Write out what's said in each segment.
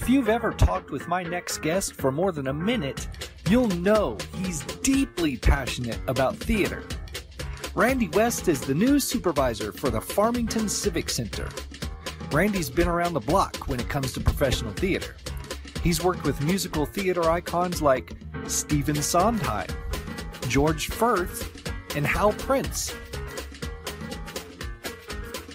If you've ever talked with my next guest for more than a minute, you'll know he's deeply passionate about theater. Randy West is the new supervisor for the Farmington Civic Center. Randy's been around the block when it comes to professional theater. He's worked with musical theater icons like Stephen Sondheim, George Furth, and Hal Prince.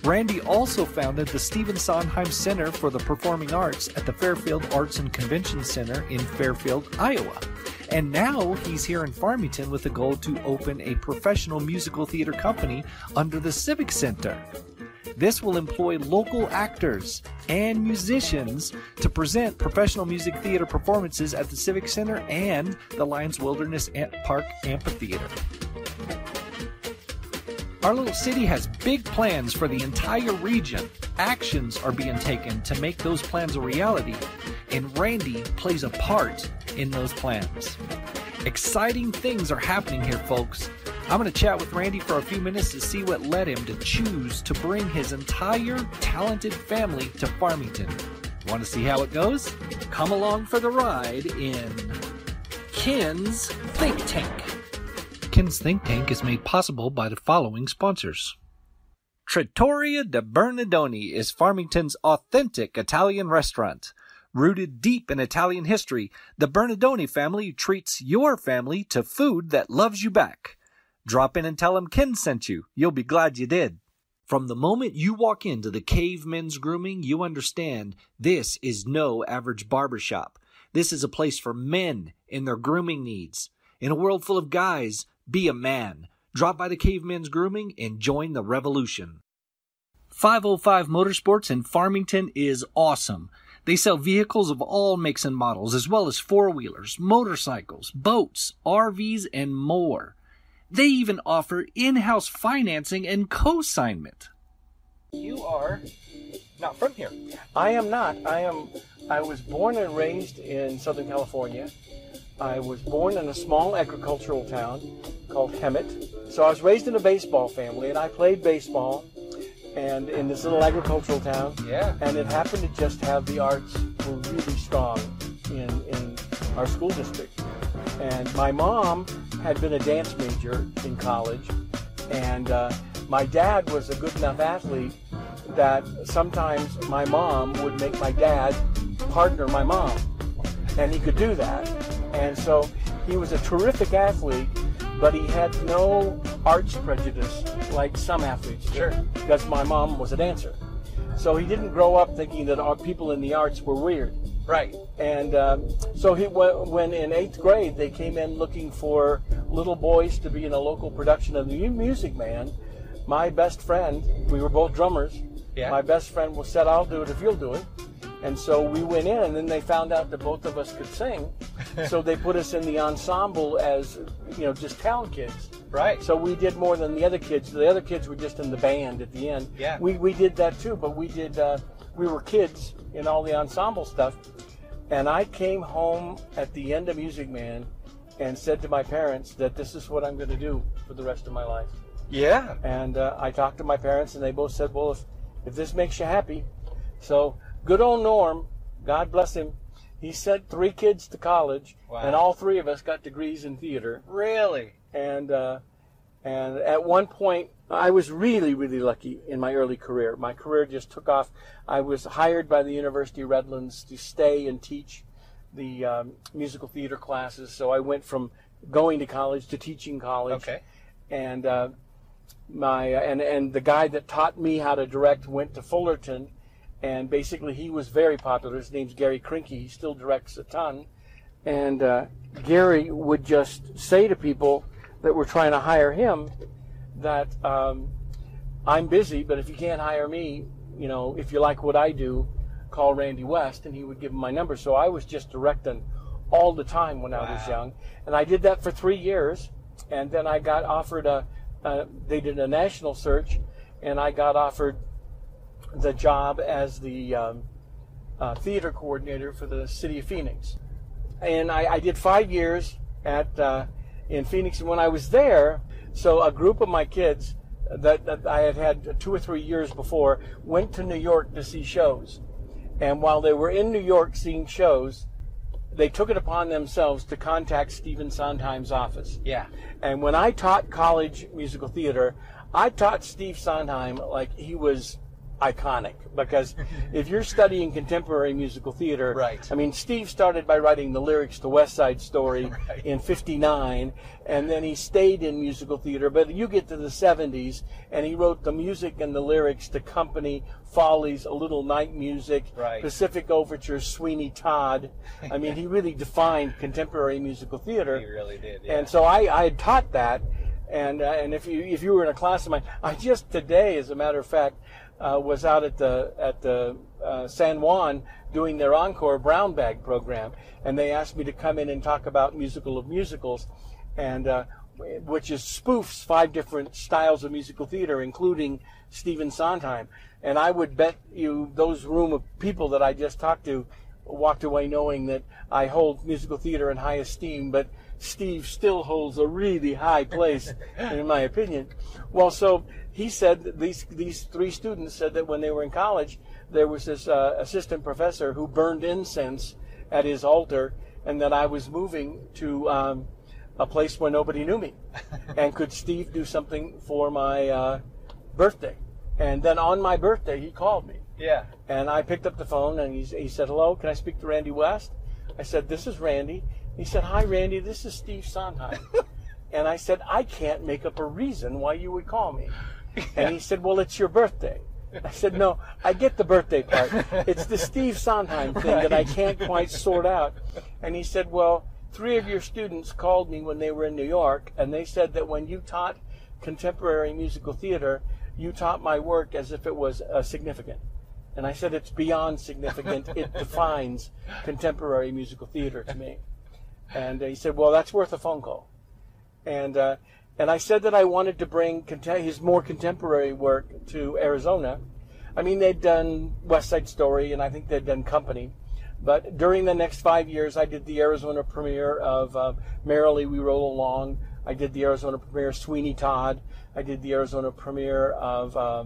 Randy also founded the Stephen Sondheim Center for the Performing Arts at the Fairfield Arts and Convention Center in Fairfield, Iowa. And now he's here in Farmington with a goal to open a professional musical theater company under the Civic Center. This will employ local actors and musicians to present professional music theater performances at the Civic Center and the Lions Wilderness Park Amphitheater. Our little city has big plans for the entire region. Actions are being taken to make those plans a reality, and Randy plays a part in those plans. Exciting things are happening here, folks. I'm going to chat with Randy for a few minutes to see what led him to choose to bring his entire talented family to Farmington. Want to see how it goes? Come along for the ride in Ken's Think Tank. Ken's Think Tank is made possible by the following sponsors. Trattoria de Bernardoni is Farmington's authentic Italian restaurant. Rooted deep in Italian history, the Bernardoni family treats your family to food that loves you back. Drop in and tell them Ken sent you. You'll be glad you did. From the moment you walk into the Cave Men's Grooming, you understand this is no average barbershop. This is a place for men and their grooming needs. In a world full of guys, be a man. Drop by the Caveman's Grooming and join the revolution. 505 Motorsports in Farmington is awesome. They sell vehicles of all makes and models, as well as four wheelers, motorcycles, boats, RVs, and more. They even offer in house financing and co-signment. You are not from here. I am not. I am. I was born and raised in Southern California. I was born in a small agricultural town called Hemet. So I was raised in a baseball family, and I played baseball, and in this little agricultural town. Yeah. And it happened to just have the arts were really strong in in our school district. And my mom had been a dance major in college, and uh, my dad was a good enough athlete that sometimes my mom would make my dad partner my mom, and he could do that. And so he was a terrific athlete, but he had no arts prejudice like some athletes do. Sure. Because my mom was a dancer. So he didn't grow up thinking that our people in the arts were weird. Right. And um, so he when, when in eighth grade they came in looking for little boys to be in a local production of the Music Man. My best friend, we were both drummers. Yeah. My best friend was said, "I'll do it if you'll do it." And so we went in, and then they found out that both of us could sing. so they put us in the ensemble as, you know, just town kids. Right. So we did more than the other kids. The other kids were just in the band at the end. Yeah. We, we did that too, but we did, uh, we were kids in all the ensemble stuff. And I came home at the end of Music Man and said to my parents that this is what I'm going to do for the rest of my life. Yeah. And uh, I talked to my parents, and they both said, "Well, if if this makes you happy." So good old Norm, God bless him, he sent three kids to college, Wow. and all three of us got degrees in theater. Really? And uh, and at one point, I was really really lucky in my early career. My career just took off. I was hired by the University of Redlands to stay and teach the um, musical theater classes. So I went from going to college to teaching college Okay. and uh, my and and the guy that taught me how to direct went to Fullerton, and basically he was very popular. His name's Gary Krinke. He still directs a ton, and uh, Gary would just say to people that were trying to hire him that um, I'm busy, but if you can't hire me, you know, if you like what I do, call Randy West, and he would give him my number. So I was just directing all the time when I was young, and I did that for three years, and then I got offered a. Uh, they did a national search, and I got offered the job as the um, uh, theater coordinator for the city of Phoenix, and I, I did five years at uh, in Phoenix. And when I was there, so a group of my kids that, that I had had two or three years before went to New York to see shows, And while they were in New York seeing shows, they took it upon themselves to contact Stephen Sondheim's office. Yeah. And when I taught college musical theater, I taught Steve Sondheim like he was iconic because if you're studying contemporary musical theater, Right. I mean, Steve started by writing the lyrics to West Side Story Right. in '59, and then he stayed in musical theater. But you get to the '70s, and he wrote the music and the lyrics to Company, Follies, A Little Night Music, Right. Pacific Overtures, Sweeney Todd. I mean, he really defined contemporary musical theater. He really did. Yeah. And so I, I had taught that, and uh, and if you if you were in a class of mine, I just today, as a matter of fact, uh, was out at the at the uh, San Juan doing their encore brown bag program, and they asked me to come in and talk about musical of musicals, and uh, which is spoofs five different styles of musical theater, including Stephen Sondheim, and I would bet you those room of people that I just talked to walked away knowing that I hold musical theater in high esteem, but Steve still holds a really high place, in my opinion. Well, so he said that these these three students said that when they were in college, there was this uh, assistant professor who burned incense at his altar, and that I was moving to um, a place where nobody knew me, and could Steve do something for my uh, birthday? And then on my birthday, he called me. yeah. And I picked up the phone and he, he said, Hello, can I speak to Randy West? I said, This is Randy. He said, Hi, Randy, this is Steve Sondheim. and I said, I can't make up a reason why you would call me. And he said, Well, it's your birthday. I said, No, I get the birthday part. It's the Steve Sondheim thing that I can't quite sort out. And he said, Well, three of your students called me when they were in New York, and they said that when you taught contemporary musical theater, you taught my work as if it was uh, significant. And I said, It's beyond significant. It defines contemporary musical theater to me. And he said, Well, that's worth a phone call. And, uh, and I said that I wanted to bring his more contemporary work to Arizona. I mean, they'd done West Side Story, and I think they'd done Company. But during the next five years, I did the Arizona premiere of uh, Merrily We Roll Along. I did the Arizona premiere of Sweeney Todd. I did the Arizona premiere of uh,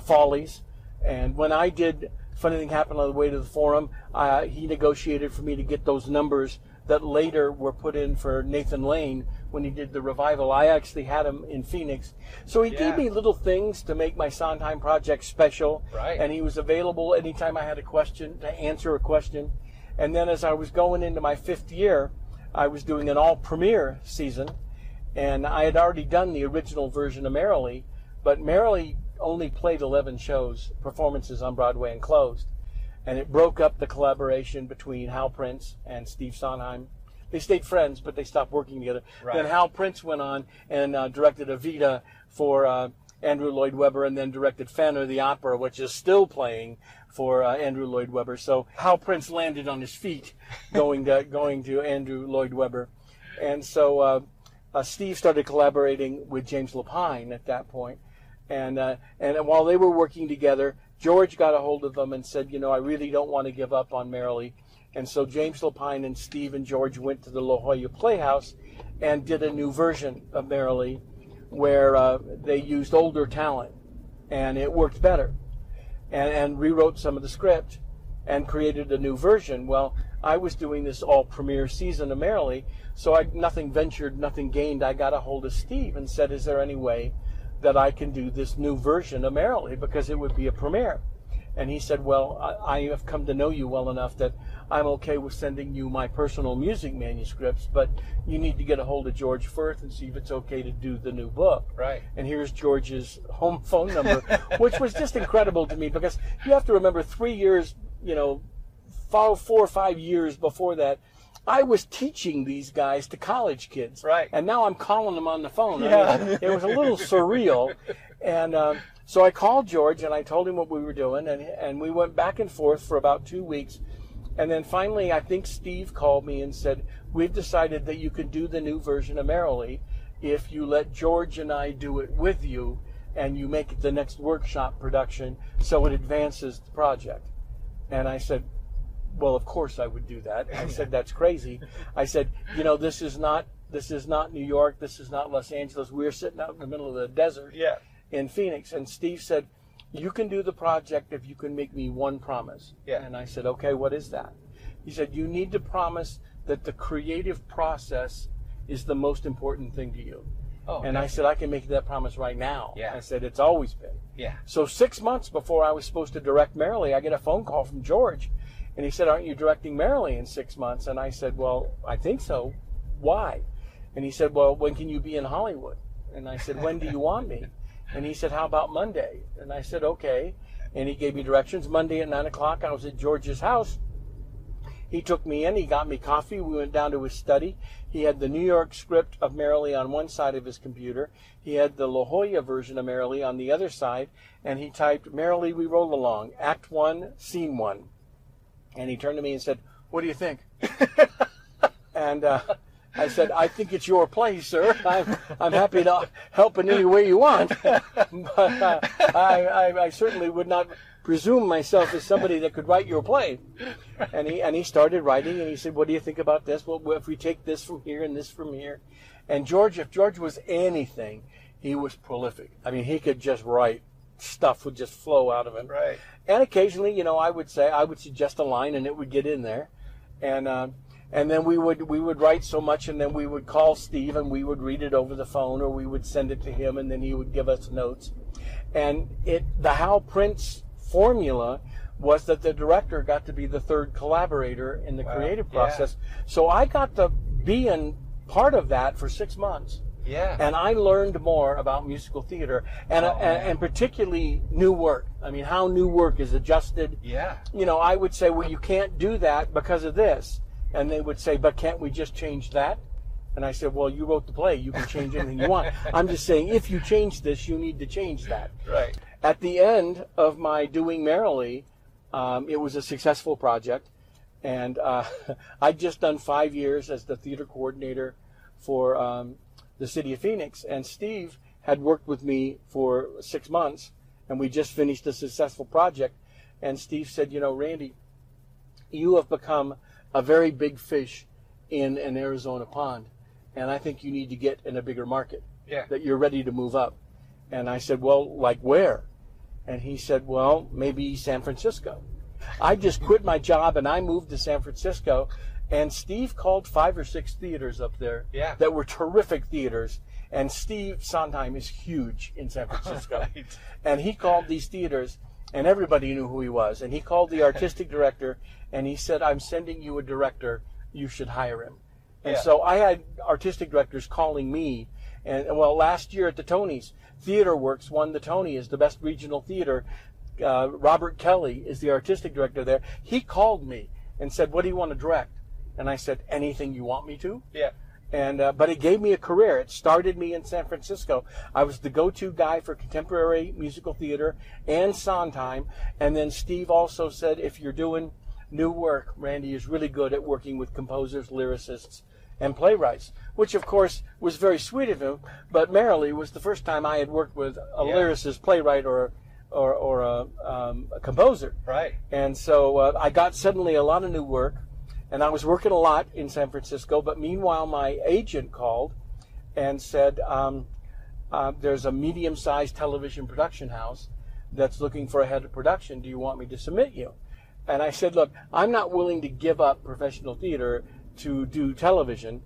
Follies. And when I did Funny Thing Happened on the Way to the Forum, uh, he negotiated for me to get those numbers that later were put in for Nathan Lane when he did the revival. I actually had him in Phoenix. So he Yeah. gave me little things to make my Sondheim project special. Right. And he was available anytime I had a question to answer a question. And then as I was going into my fifth year, I was doing an all premiere season. And I had already done the original version of Merrily, but Merrily only played 11 shows, performances on Broadway and closed. And it broke up the collaboration between Hal Prince and Steve Sondheim. They stayed friends, but they stopped working together. Right. Then Hal Prince went on and uh, directed Evita for uh, Andrew Lloyd Webber, and then directed Phantom the Opera, which is still playing for uh, Andrew Lloyd Webber. So Hal Prince landed on his feet, going to going to Andrew Lloyd Webber, and so uh, uh, Steve started collaborating with James Lapine at that point, and uh, and while they were working together, George got a hold of them and said, you know, I really don't want to give up on Merrily, and so James Lapine and Steve and George went to the La Jolla Playhouse and did a new version of Merrily, where uh, they used older talent, and it worked better, and, and rewrote some of the script and created a new version. Well, I was doing this all premiere season of Merrily, so I nothing ventured, nothing gained. I got a hold of Steve and said, "Is there any way that I can do this new version of Merrily because it would be a premiere?" And he said, "Well, I, I have come to know you well enough that I'm okay with sending you my personal music manuscripts, but you need to get a hold of George Furth and see if it's okay to do the new book." Right. and here's George's home phone number, which was just incredible to me because you have to remember three years, you know, four, four or five years before that, I was teaching these guys to college kids. Right. And now I'm calling them on the phone. I mean, it was a little surreal. And um, so I called George and I told him what we were doing, and, and we went back and forth for about two weeks. And then finally, I think Steve called me and said, We've decided that you can do the new version of Merrily if you let George and I do it with you and you make it the next workshop production so it advances the project. And I said, well, of course I would do that. I said, that's crazy. I said, you know, this is not, this is not New York. This is not Los Angeles. We're sitting out in the middle of the desert Yeah. in Phoenix. And Steve said, You can do the project if you can make me one promise. Yeah. And I said, Okay, what is that? He said, You need to promise that the creative process is the most important thing to you. Oh, and I said, I can make that promise right now. Yeah. I said, It's always been. yeah. So six months before I was supposed to direct Merrily, I get a phone call from George, and he said, "Aren't you directing Merrily in six months?" And I said, "Well, I think so. Why?" And he said, "Well, when can you be in Hollywood?" And I said, "When do you want me?" And he said, "How about Monday?" And I said, "Okay." And he gave me directions. Monday at nine o'clock, I was at George's house. He took me in. He got me coffee. We went down to his study. He had the New York script of Merrily on one side of his computer. He had the La Jolla version of Merrily on the other side. And he typed, Merrily We Roll Along, Act 1, Scene 1. And he turned to me and said, What do you think? and uh, I said, I think it's your play, sir. I'm, I'm happy to help in any way you want. but uh, I, I, I certainly would not presume myself as somebody that could write your play. And he, and he started writing and he said, What do you think about this? Well, if we take this from here and this from here. And George, if George was anything, he was prolific. I mean, he could just write. Stuff would just flow out of him. Right. And occasionally, you know, I would say I would suggest a line, and it would get in there, and uh, and then we would we would write so much, and then we would call Steve, and we would read it over the phone, or we would send it to him, and then he would give us notes. And it the Hal Prince formula was that the director got to be the third collaborator in the Wow. creative Yeah. process. So I got to be in part of that for six months Yeah. and I learned more about musical theater and, Oh, and, and particularly new work. I mean, how new work is adjusted. yeah. You know, I would say, well, you can't do that because of this. And they would say, but can't we just change that? And I said, well, you wrote the play. You can change anything you want. I'm just saying, if you change this, you need to change that. Right. At the end of my doing Merrily, um, it was a successful project, and uh, I'd just done five years as the theater coordinator for um, the city of Phoenix, and Steve had worked with me for six months, and we just finished a successful project. And Steve said, "You know, Randy, you have become a very big fish in an Arizona pond, and I think you need to get in a bigger market." Yeah. that you're ready to move up. And I said, Well, like where? And he said, Well, maybe San Francisco. I just quit my job and I moved to San Francisco. And Steve called five or six theaters up there Yeah. that were terrific theaters. And Steve Sondheim is huge in San Francisco. Right. And he called these theaters, and everybody knew who he was. And he called the artistic director, and he said, I'm sending you a director. You should hire him. And Yeah. so I had artistic directors calling me. And well, last year at the Tonys, TheatreWorks won the Tony as the best regional theater. Uh, Robert Kelley is the artistic director there. He called me and said, "What do you want to direct?" And I said, "Anything you want me to." Yeah. and uh, but it gave me a career. It started me in San Francisco. I was the go-to guy for contemporary musical theater and Sondheim. And then Steve also said, if you're doing new work, Randy is really good at working with composers, lyricists, and playwrights. Which, of course, was very sweet of him. But Merrily was the first time I had worked with a Yeah. lyricist, playwright, or or, or a, um, a composer. Right. And so uh, I got suddenly a lot of new work, and I was working a lot in San Francisco. But meanwhile, my agent called and said, um, uh, "There's a medium-sized television production house that's looking for a head of production. Do you want me to submit you?" And I said, "Look, I'm not willing to give up professional theater to do television,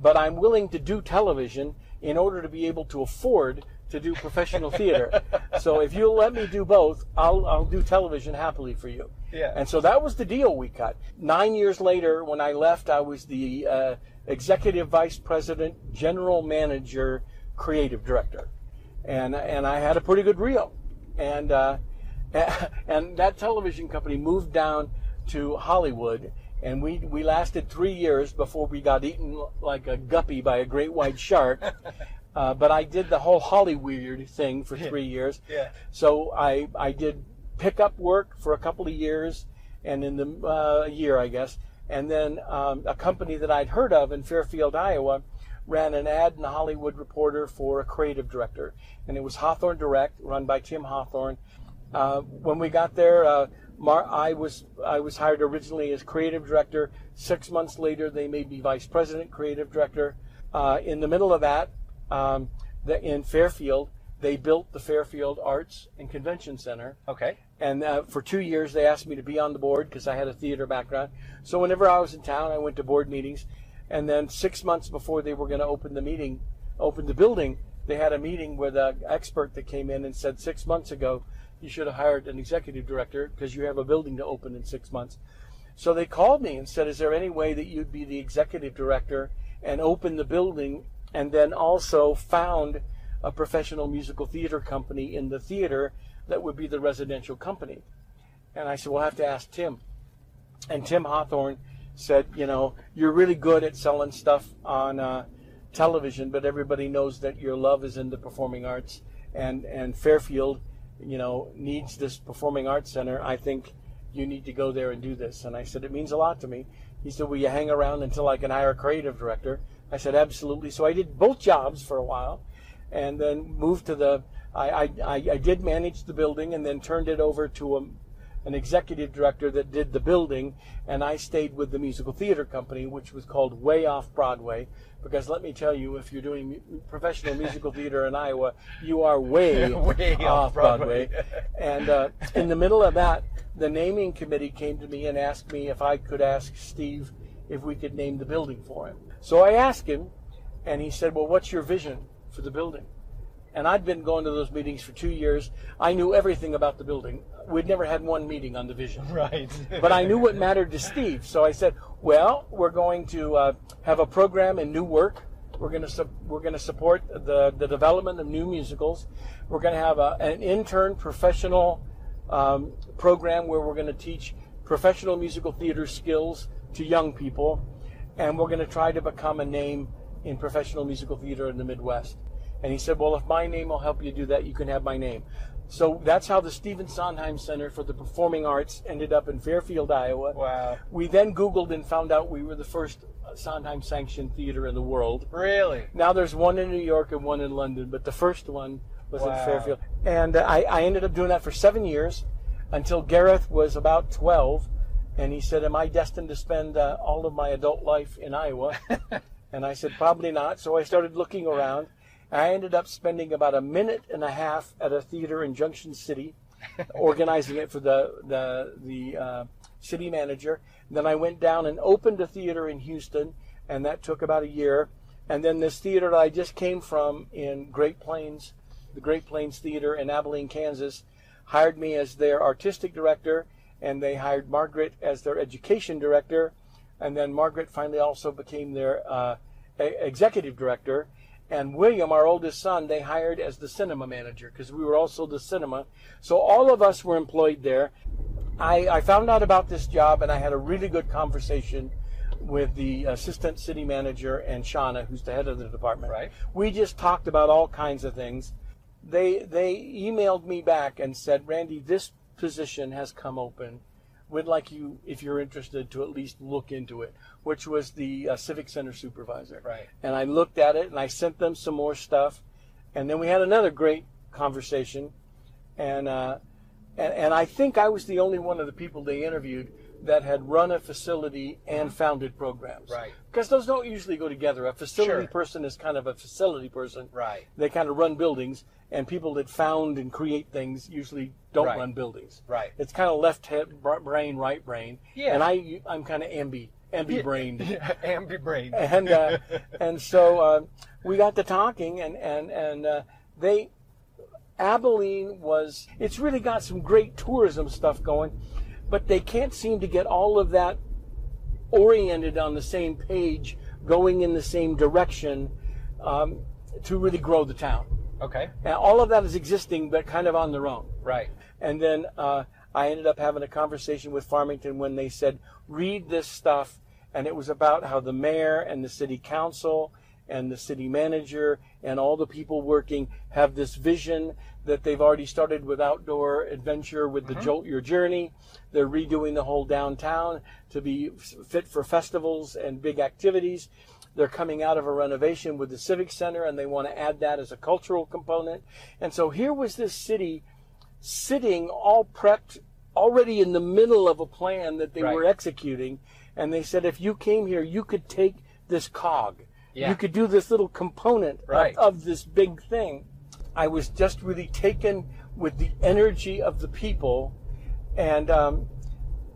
but I'm willing to do television in order to be able to afford." To do professional theater, so if you'll let me do both, I'll I'll do television happily for you. Yeah. And so that was the deal we cut. Nine years later, when I left, I was the uh, executive vice president, general manager, creative director, and and I had a pretty good reel, and uh, and that television company moved down to Hollywood. And we, we lasted three years before we got eaten like a guppy by a great white shark. Uh, but I did the whole Hollyweird thing for three years. Yeah. So I I did pickup work for a couple of years, and in the uh, year I guess, and then um, a company that I'd heard of in Fairfield, Iowa, ran an ad in the Hollywood Reporter for a creative director, and it was Hawthorne Direct, run by Tim Hawthorne. Uh, when we got there, uh, Mar- I was I was hired originally as creative director. Six months later, they made me vice president, creative director. Uh, in the middle of that, um, the, in Fairfield, they built the Fairfield Arts and Convention Center. Okay. And uh, for two years, they asked me to be on the board because I had a theater background. So whenever I was in town, I went to board meetings. And then six months before they were going to open the meeting, open the building, they had a meeting with an expert that came in and said six months ago, you should have hired an executive director because you have a building to open in six months. So they called me and said, is there any way that you'd be the executive director and open the building and then also found a professional musical theater company in the theater that would be the residential company? And I said, we'll have to ask Tim. And Tim Hawthorne said, you know, you're really good at selling stuff on uh, television, but everybody knows that your love is in the performing arts, and and Fairfield, you know, needs this performing arts center. I think you need to go there and do this. And I said, it means a lot to me. He said, will you hang around until I can hire a creative director? I said, absolutely. So I did both jobs for a while, and then moved to the. I, I, I did manage the building and then turned it over to a, an executive director that did the building, and I stayed with the musical theater company, which was called Way Off Broadway. Because let me tell you, if you're doing professional musical theater in Iowa, you are way, Way off Broadway. Broadway. and uh, in the middle of that, the naming committee came to me and asked me if I could ask Steve if we could name the building for him. So I asked him, and he said, "Well, what's your vision for the building?" And I'd been going to those meetings for two years. I knew everything about the building. We'd never had one meeting on the vision. Right. But I knew what mattered to Steve. So I said, well, we're going to uh, have a program in new work. We're going to su- we're going to support the, the development of new musicals. We're going to have a, an intern professional um, program where we're going to teach professional musical theater skills to young people, and we're going to try to become a name in professional musical theater in the Midwest. And he said, Well, if my name will help you do that, you can have my name. So that's how the Stephen Sondheim Center for the Performing Arts ended up in Fairfield, Iowa. Wow. We then Googled and found out we were the first Sondheim sanctioned theater in the world. Really? Now there's one in New York and one in London, but the first one was in Fairfield. And uh, I, I ended up doing that for seven years until Gareth was about 12. And he said, Am I destined to spend uh, all of my adult life in Iowa? and I said, Probably not. So I started looking around. I ended up spending about a minute and a half at a theater in Junction City, organizing it for the the the uh, city manager. then I went down and opened a theater in Houston, and that took about a year. And then this theater that I just came from in Great Plains, the Great Plains Theater in Abilene, Kansas, hired me as their artistic director, and they hired Margaret as their education director, and then Margaret finally also became their uh, executive director. And William, our oldest son, they hired as the cinema manager because we were also the cinema. So all of us were employed there. I, I found out about this job and I had a really good conversation with the assistant city manager and Shauna, who's the head of the department. Right. We just talked about all kinds of things. They they emailed me back and said, Randy, this position has come open. We'd like you, if you're interested, to at least look into it, which was the uh, civic center supervisor. Right. And I looked at it and I sent them some more stuff, and then we had another great conversation, and uh, and, and I think I was the only one of the people they interviewed that had run a facility and founded programs. Right. Because those don't usually go together. A facility Sure. person is kind of a facility person. Right. They kind of run buildings, and people that found and create things usually don't Right. run buildings. Right. It's kind of left head, brain, right brain. Yeah. And I, I'm kind of ambi, ambi brained. Ambibrain. and uh, and so uh, we got to talking, and and and uh, they Abilene was it's really got some great tourism stuff going, but they can't seem to get all of that oriented on the same page, going in the same direction um, to really grow the town. Okay. And all of that is existing, but kind of on their own. Right. And then uh, I ended up having a conversation with Farmington when they said, read this stuff. And it was about how the mayor and the city council and the city manager and all the people working have this vision that they've already started with outdoor adventure with the uh-huh. Jolt Your Journey. They're redoing the whole downtown to be fit for festivals and big activities. They're coming out of a renovation with the Civic Center and they want to add that as a cultural component. And so here was this city sitting all prepped already in the middle of a plan that they Right. were executing and they said if you came here you could take this cog Yeah. you could do this little component of- of, this big thing I was just really taken with the energy of the people, and um,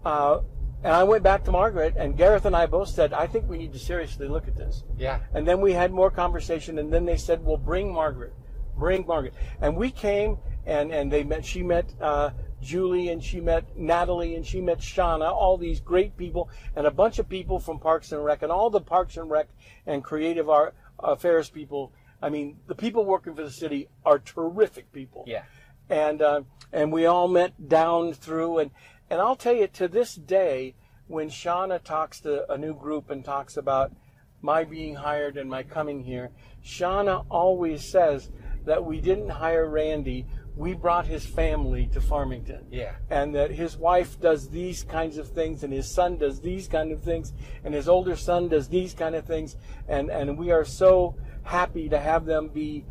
uh, and I went back to Margaret, and Gareth and I both said, I think we need to seriously look at this. Yeah. And then we had more conversation, and then they said, "Well, bring Margaret, bring Margaret." And we came, and and they met. She met uh, Julie, and she met Natalie, and she met Shauna. All these great people, and a bunch of people from Parks and Rec, and all the Parks and Rec and Creative Art Affairs people. I mean, the people working for the city are terrific people. Yeah. And uh, and we all met down through, and and I'll tell you, to this day, when Shauna talks to a new group and talks about my being hired and my coming here, Shauna always says that we didn't hire Randy, we brought his family to Farmington. Yeah. And that his wife does these kinds of things and his son does these kind of things and his older son does these kind of things and, and we are so happy to have them be,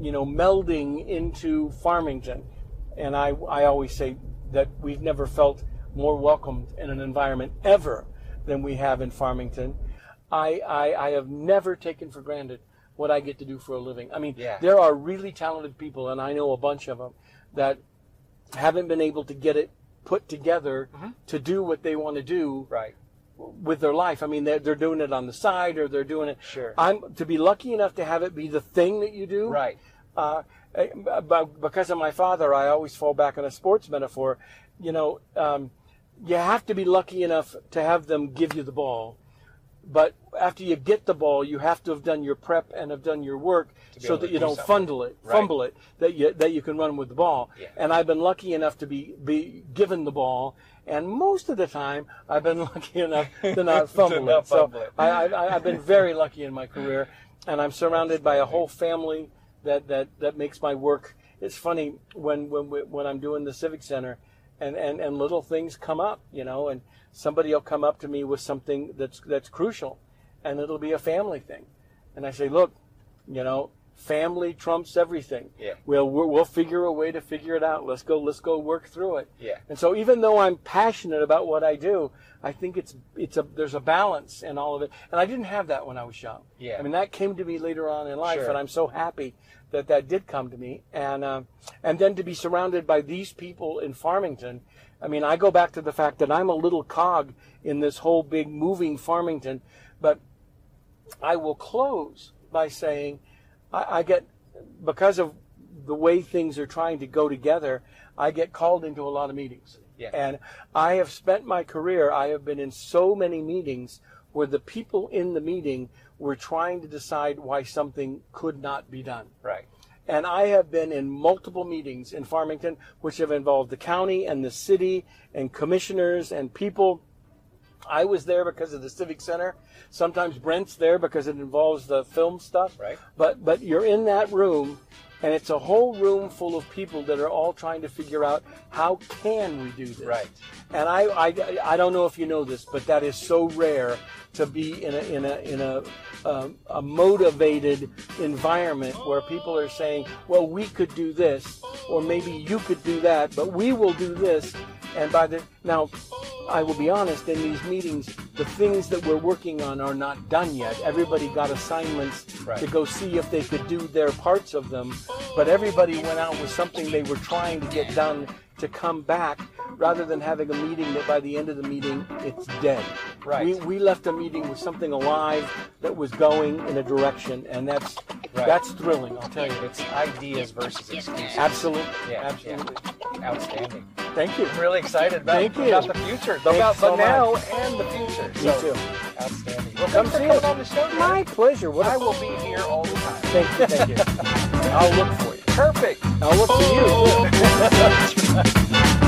you know, melding into Farmington. And I, I always say that we've never felt more welcomed in an environment ever than we have in Farmington. I, I, I have never taken for granted what I get to do for a living. I mean, Yeah. there are really talented people, and I know a bunch of them that haven't been able to get it put together to do what they want to do Right. with their life. I mean, they're, they're doing it on the side or they're doing it. Sure. I'm to be lucky enough to have it be the thing that you do. Right. Uh, eh, but because of my father, I always fall back on a sports metaphor. You know, um, you have to be lucky enough to have them give you the ball. But after you get the ball, you have to have done your prep and have done your work so that you do don't fumble it, Right. fumble it, that you that you can run with the ball. Yeah. And I've been lucky enough to be be given the ball, and most of the time I've been lucky enough to not fumble not it. So fumble it. I, I, I've been very lucky in my career, and I'm surrounded by a whole family that, that, that makes my work. It's funny when when when I'm doing the civic center, and, and, and little things come up, you know, and somebody will come up to me with something that's that's crucial, and it'll be a family thing, and I say, look, you know, family trumps everything. Yeah. We'll we'll we'll figure a way to figure it out. Let's go let's go work through it. Yeah. And so even though I'm passionate about what I do, I think it's it's a there's a balance in all of it. And I didn't have that when I was young. Yeah. I mean that came to me later on in life, Sure. and I'm so happy that that did come to me. And um, and then to be surrounded by these people in Farmington. I mean, I go back to the fact that I'm a little cog in this whole big moving Farmington, but I will close by saying I, I get because of the way things are trying to go together, I get called into a lot of meetings. Yeah. And I have spent my career, I have been in so many meetings where the people in the meeting were trying to decide why something could not be done. Right. And I have been in multiple meetings in Farmington, which have involved the county and the city and commissioners and people. I was there because of the Civic Center. Sometimes Brent's there because it involves the film stuff. Right. But but you're in that room, and it's a whole room full of people that are all trying to figure out how can we do this. Right. And I, I, I don't know if you know this, but that is so rare to be in a in a in a um, a motivated environment where people are saying, well, we could do this, or maybe you could do that, but we will do this. And by the now, I will be honest. In these meetings, the things that we're working on are not done yet. Everybody got assignments Right. to go see if they could do their parts of them, but everybody went out with something they were trying to get done to come back rather than having a meeting that by the end of the meeting it's dead. Right. We, we left a meeting with something alive that was going in a direction, and that's Right. that's thrilling. I'll tell you. It's ideas versus excuses. Absolutely. Yeah, Absolutely. yeah. Outstanding. Thank you. I'm really excited about, Thank you. about the future. About so the now much. and the future. Me So, too. Outstanding. Well, Come see us. on the show. My pleasure. What I will be here all the time. Thank you. Thank you. I'll look for you. Perfect. I'll look for you. too.